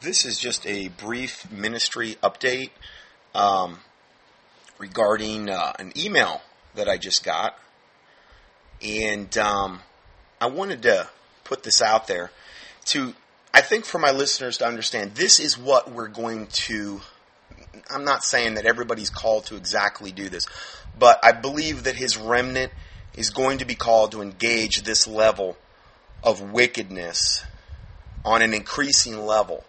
this is just a brief ministry update um, regarding uh, an email that I just got. And um, I wanted to put this out there to, I think, for my listeners to understand this is what we're going to. I'm not saying that everybody's called to exactly do this, but I believe that his remnant is going to be called to engage this level of wickedness on an increasing level.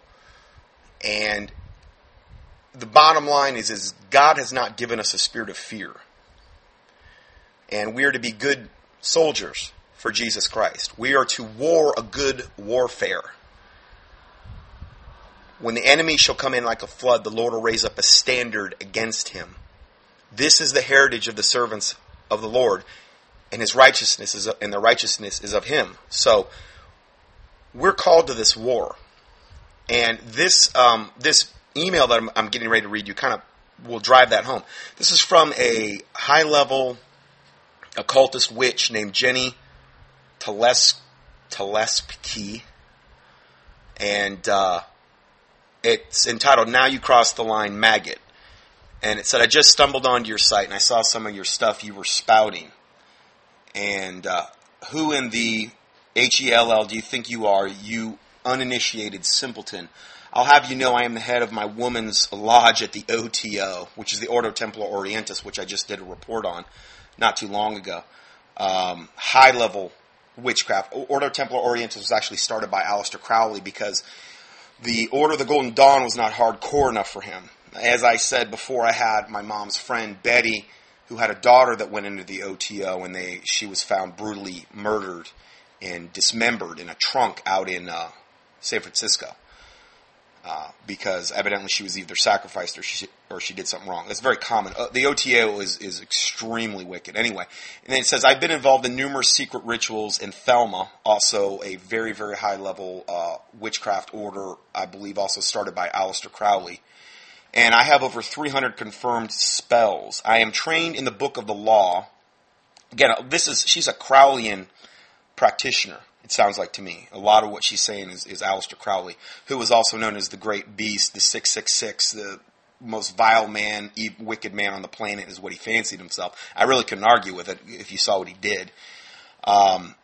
And the bottom line is, is God has not given us a spirit of fear. And we are to be good soldiers for Jesus Christ. We are to war a good warfare. When the enemy shall come in like a flood, the Lord will raise up a standard against him. This is the heritage of the servants of the Lord, and his righteousness is and the righteousness is of him. So we're called to this war, and this um, this email that I'm, I'm, getting ready to read you kind of will drive that home. This is from a high level occultist witch named Jenny Telesky, and uh, it's entitled "Now You Cross the Line, Maggot." And it said, "I just stumbled onto your site and I saw some of your stuff you were spouting." And uh, who in the H E L L do you think you are, you uninitiated simpleton? I'll have you know I am the head of my woman's lodge at the OTO, which is the Ordo Templi Orientis, which I just did a report on not too long ago. Um, high level witchcraft. Ordo Templi Orientis was actually started by Aleister Crowley because the Order of the Golden Dawn was not hardcore enough for him. As I said before, I had my mom's friend Betty who had a daughter that went into the OTO, and they she was found brutally murdered and dismembered in a trunk out in uh, San Francisco. Uh, because evidently she was either sacrificed or she or she did something wrong. That's very common. Uh, the OTO is is extremely wicked. Anyway, and then it says I've been involved in numerous secret rituals in Thelema, also a very very high level uh, witchcraft order. I believe also started by Aleister Crowley and I have over 300 confirmed spells. I am trained in the book of the law. Again, this is she's a Crowleyan practitioner. It sounds like to me. A lot of what she's saying is, is Aleister Crowley, who was also known as the Great Beast, the Six Six Six, the most vile man, wicked man on the planet, is what he fancied himself. I really couldn't argue with it if you saw what he did. Um,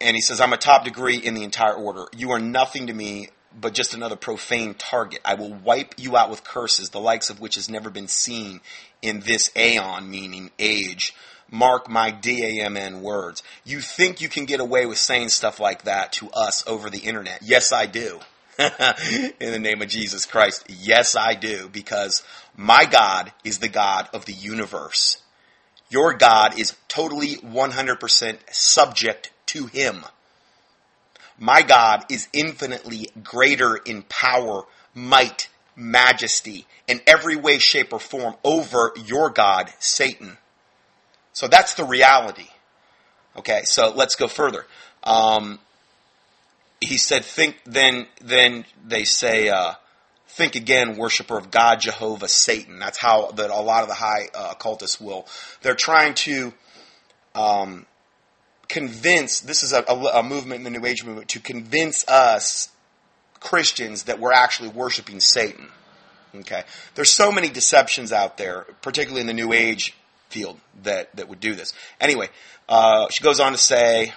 and he says, "I'm a top degree in the entire order. You are nothing to me but just another profane target. I will wipe you out with curses, the likes of which has never been seen in this aeon, meaning age. Mark my D-A-M-N words. You think you can get away with saying stuff like that to us over the internet? Yes, I do. in the name of Jesus Christ. Yes, I do, because my God is the God of the universe. Your God is totally 100% subject to Him. My God is infinitely greater in power, might, majesty, in every way, shape, or form over your God, Satan. So that's the reality. Okay, so let's go further. Um, he said, "Think." Then, then they say, uh, "Think again, worshiper of God, Jehovah, Satan." That's how that a lot of the high uh, occultists will. They're trying to um, convince this is a, a, a movement in the New Age movement to convince us Christians that we're actually worshiping Satan. Okay, there's so many deceptions out there, particularly in the New Age field, that that would do this. Anyway, uh, she goes on to say.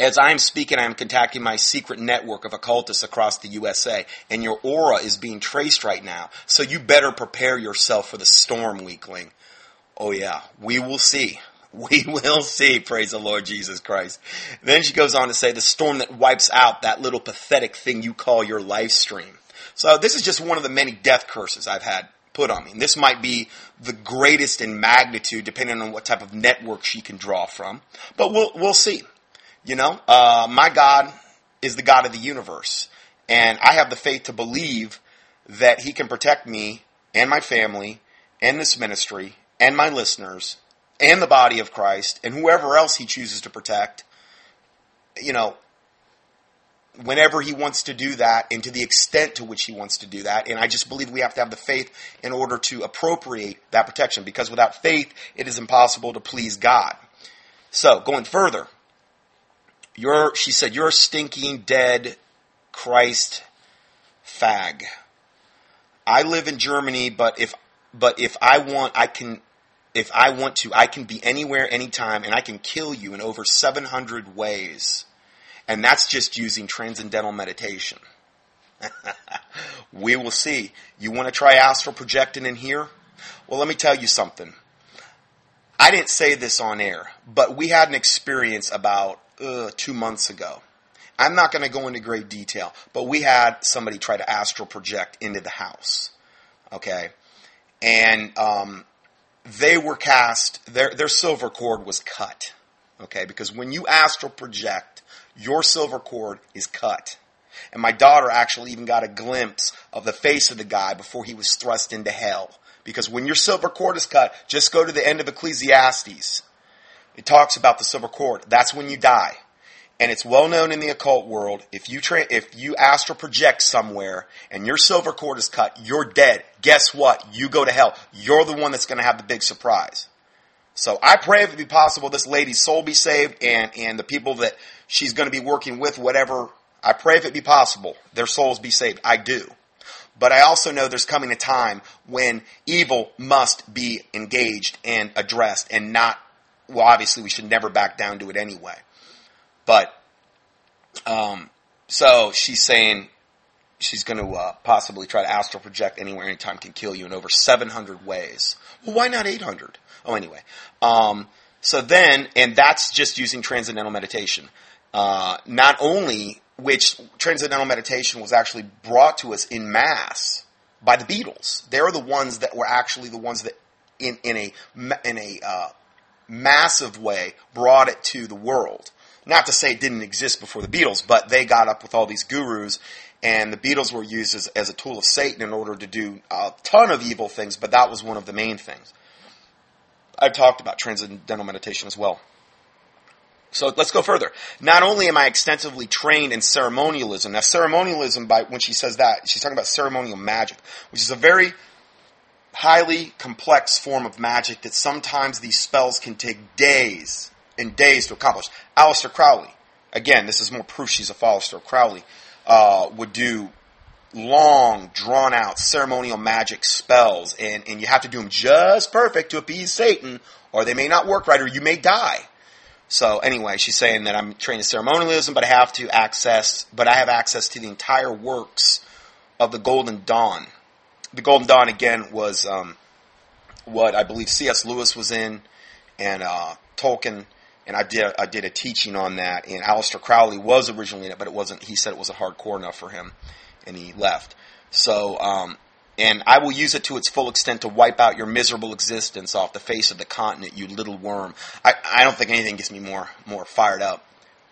As I'm speaking, I'm contacting my secret network of occultists across the USA, and your aura is being traced right now. So you better prepare yourself for the storm, weakling. Oh yeah, we will see. We will see, praise the Lord Jesus Christ. Then she goes on to say, the storm that wipes out that little pathetic thing you call your live stream. So this is just one of the many death curses I've had put on me. And this might be the greatest in magnitude, depending on what type of network she can draw from. But we'll, we'll see. You know, uh, my God is the God of the universe. And I have the faith to believe that He can protect me and my family and this ministry and my listeners and the body of Christ and whoever else he chooses to protect, you know, whenever he wants to do that and to the extent to which he wants to do that. And I just believe we have to have the faith in order to appropriate that protection because without faith, it is impossible to please God. So going further, you're, she said, you're a stinking dead Christ fag. I live in Germany, but if but if I want, I can. If I want to, I can be anywhere, anytime, and I can kill you in over 700 ways. And that's just using transcendental meditation. we will see. You want to try astral projecting in here? Well, let me tell you something. I didn't say this on air, but we had an experience about uh, two months ago. I'm not going to go into great detail, but we had somebody try to astral project into the house. Okay? And um, they were cast, their, their silver cord was cut. Okay? Because when you astral project, your silver cord is cut. And my daughter actually even got a glimpse of the face of the guy before he was thrust into hell. Because when your silver cord is cut, just go to the end of Ecclesiastes. It talks about the silver cord. That's when you die. And it's well known in the occult world. If you tra- if you astral project somewhere and your silver cord is cut, you're dead. Guess what? You go to hell. You're the one that's going to have the big surprise. So I pray if it be possible, this lady's soul be saved and, and the people that she's going to be working with, whatever. I pray if it be possible, their souls be saved. I do. But I also know there's coming a time when evil must be engaged and addressed and not, well, obviously we should never back down to it anyway. But, um, so she's saying she's going to uh, possibly try to astral project anywhere, anytime, can kill you in over 700 ways. Well, why not 800? Oh, anyway. Um, so then, and that's just using transcendental meditation. Uh, not only which transcendental meditation was actually brought to us in mass by the Beatles. They're the ones that were actually the ones that, in in a in a uh, massive way, brought it to the world. Not to say it didn't exist before the Beatles, but they got up with all these gurus, and the Beatles were used as, as a tool of Satan in order to do a ton of evil things, but that was one of the main things. I've talked about transcendental meditation as well. So let's go further. Not only am I extensively trained in ceremonialism, now ceremonialism, by when she says that, she's talking about ceremonial magic, which is a very highly complex form of magic that sometimes these spells can take days and days to accomplish. Aleister Crowley, again, this is more proof she's a follower of Crowley, uh, would do long, drawn out ceremonial magic spells, and, and you have to do them just perfect to appease Satan, or they may not work right, or you may die. So anyway, she's saying that I'm trained in ceremonialism, but I have to access, but I have access to the entire works of the Golden Dawn. The Golden Dawn again was um, what I believe C.S. Lewis was in, and uh, Tolkien and I did I did a teaching on that. And Aleister Crowley was originally in it, but it wasn't. He said it wasn't hardcore enough for him, and he left. So, um, and I will use it to its full extent to wipe out your miserable existence off the face of the continent, you little worm. I, I don't think anything gets me more more fired up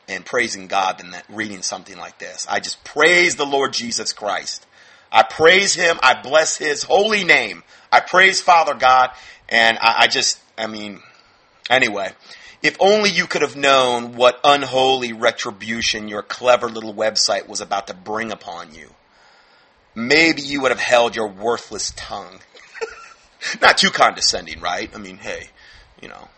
and praising God than that reading something like this. I just praise the Lord Jesus Christ. I praise Him. I bless His holy name. I praise Father God, and I, I just, I mean, anyway. If only you could have known what unholy retribution your clever little website was about to bring upon you. Maybe you would have held your worthless tongue. Not too condescending, right? I mean, hey, you know.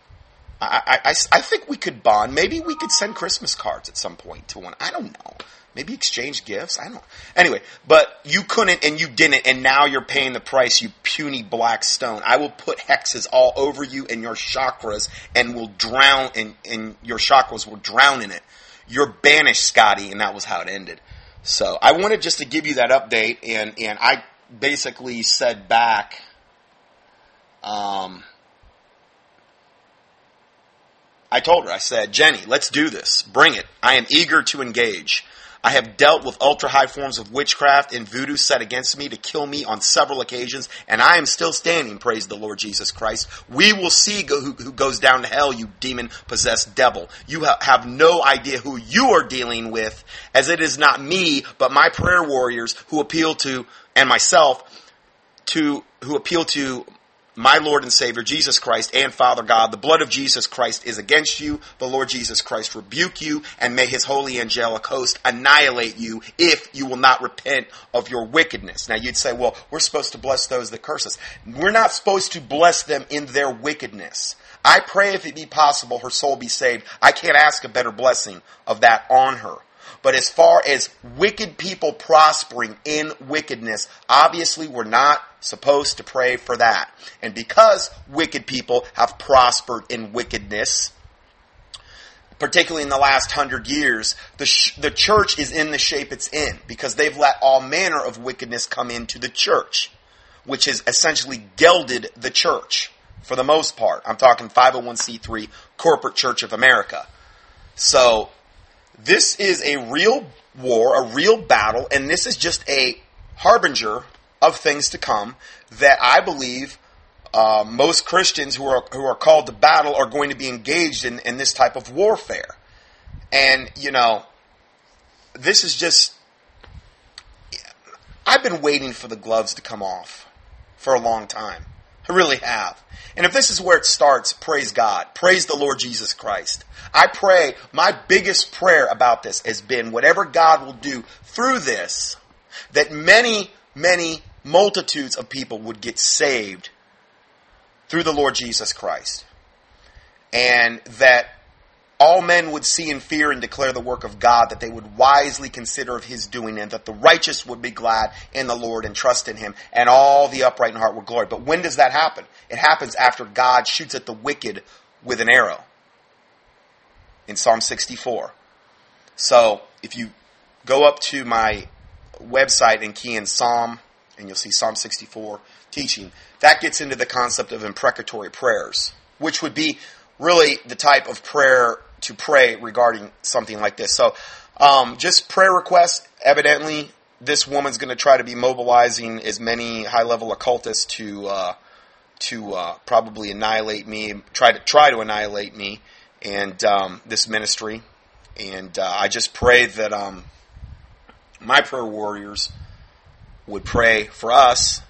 I, I, I think we could bond. Maybe we could send Christmas cards at some point to one. I don't know. Maybe exchange gifts. I don't. Know. Anyway, but you couldn't and you didn't, and now you're paying the price. You puny black stone. I will put hexes all over you and your chakras, and will drown. And and your chakras will drown in it. You're banished, Scotty, and that was how it ended. So I wanted just to give you that update, and and I basically said back. Um, I told her, I said, Jenny, let's do this. Bring it. I am eager to engage. I have dealt with ultra high forms of witchcraft and voodoo set against me to kill me on several occasions, and I am still standing, praise the Lord Jesus Christ. We will see who, who goes down to hell, you demon possessed devil. You ha- have no idea who you are dealing with, as it is not me, but my prayer warriors who appeal to, and myself, to, who appeal to my Lord and Savior, Jesus Christ, and Father God, the blood of Jesus Christ is against you. The Lord Jesus Christ rebuke you, and may his holy angelic host annihilate you if you will not repent of your wickedness. Now you'd say, well, we're supposed to bless those that curse us. We're not supposed to bless them in their wickedness. I pray if it be possible her soul be saved. I can't ask a better blessing of that on her. But as far as wicked people prospering in wickedness, obviously we're not supposed to pray for that. And because wicked people have prospered in wickedness, particularly in the last hundred years, the, sh- the church is in the shape it's in because they've let all manner of wickedness come into the church, which has essentially gelded the church for the most part. I'm talking 501c3 corporate church of America. So this is a real war, a real battle, and this is just a harbinger of things to come that I believe uh, most Christians who are who are called to battle are going to be engaged in, in this type of warfare. And you know, this is just I've been waiting for the gloves to come off for a long time. I really have. And if this is where it starts, praise God. Praise the Lord Jesus Christ. I pray, my biggest prayer about this has been whatever God will do through this, that many, many multitudes of people would get saved through the Lord Jesus Christ. And that all men would see and fear and declare the work of God, that they would wisely consider of his doing, and that the righteous would be glad in the Lord and trust in him, and all the upright in heart would glory. But when does that happen? It happens after God shoots at the wicked with an arrow. In Psalm 64. So, if you go up to my website and key in Psalm, and you'll see Psalm 64 teaching, that gets into the concept of imprecatory prayers, which would be really the type of prayer to pray regarding something like this. So, um, just prayer requests. Evidently, this woman's going to try to be mobilizing as many high-level occultists to uh, to uh, probably annihilate me, try to try to annihilate me and um, this ministry. And uh, I just pray that um, my prayer warriors would pray for us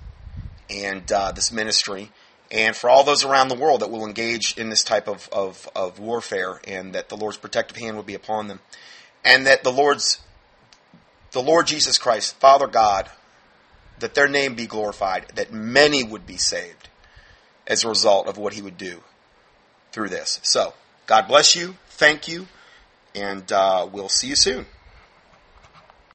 and uh, this ministry and for all those around the world that will engage in this type of, of, of warfare, and that the Lord's protective hand will be upon them, and that the Lord's the Lord Jesus Christ, Father God, that their name be glorified, that many would be saved as a result of what He would do through this. So, God bless you. Thank you, and uh, we'll see you soon.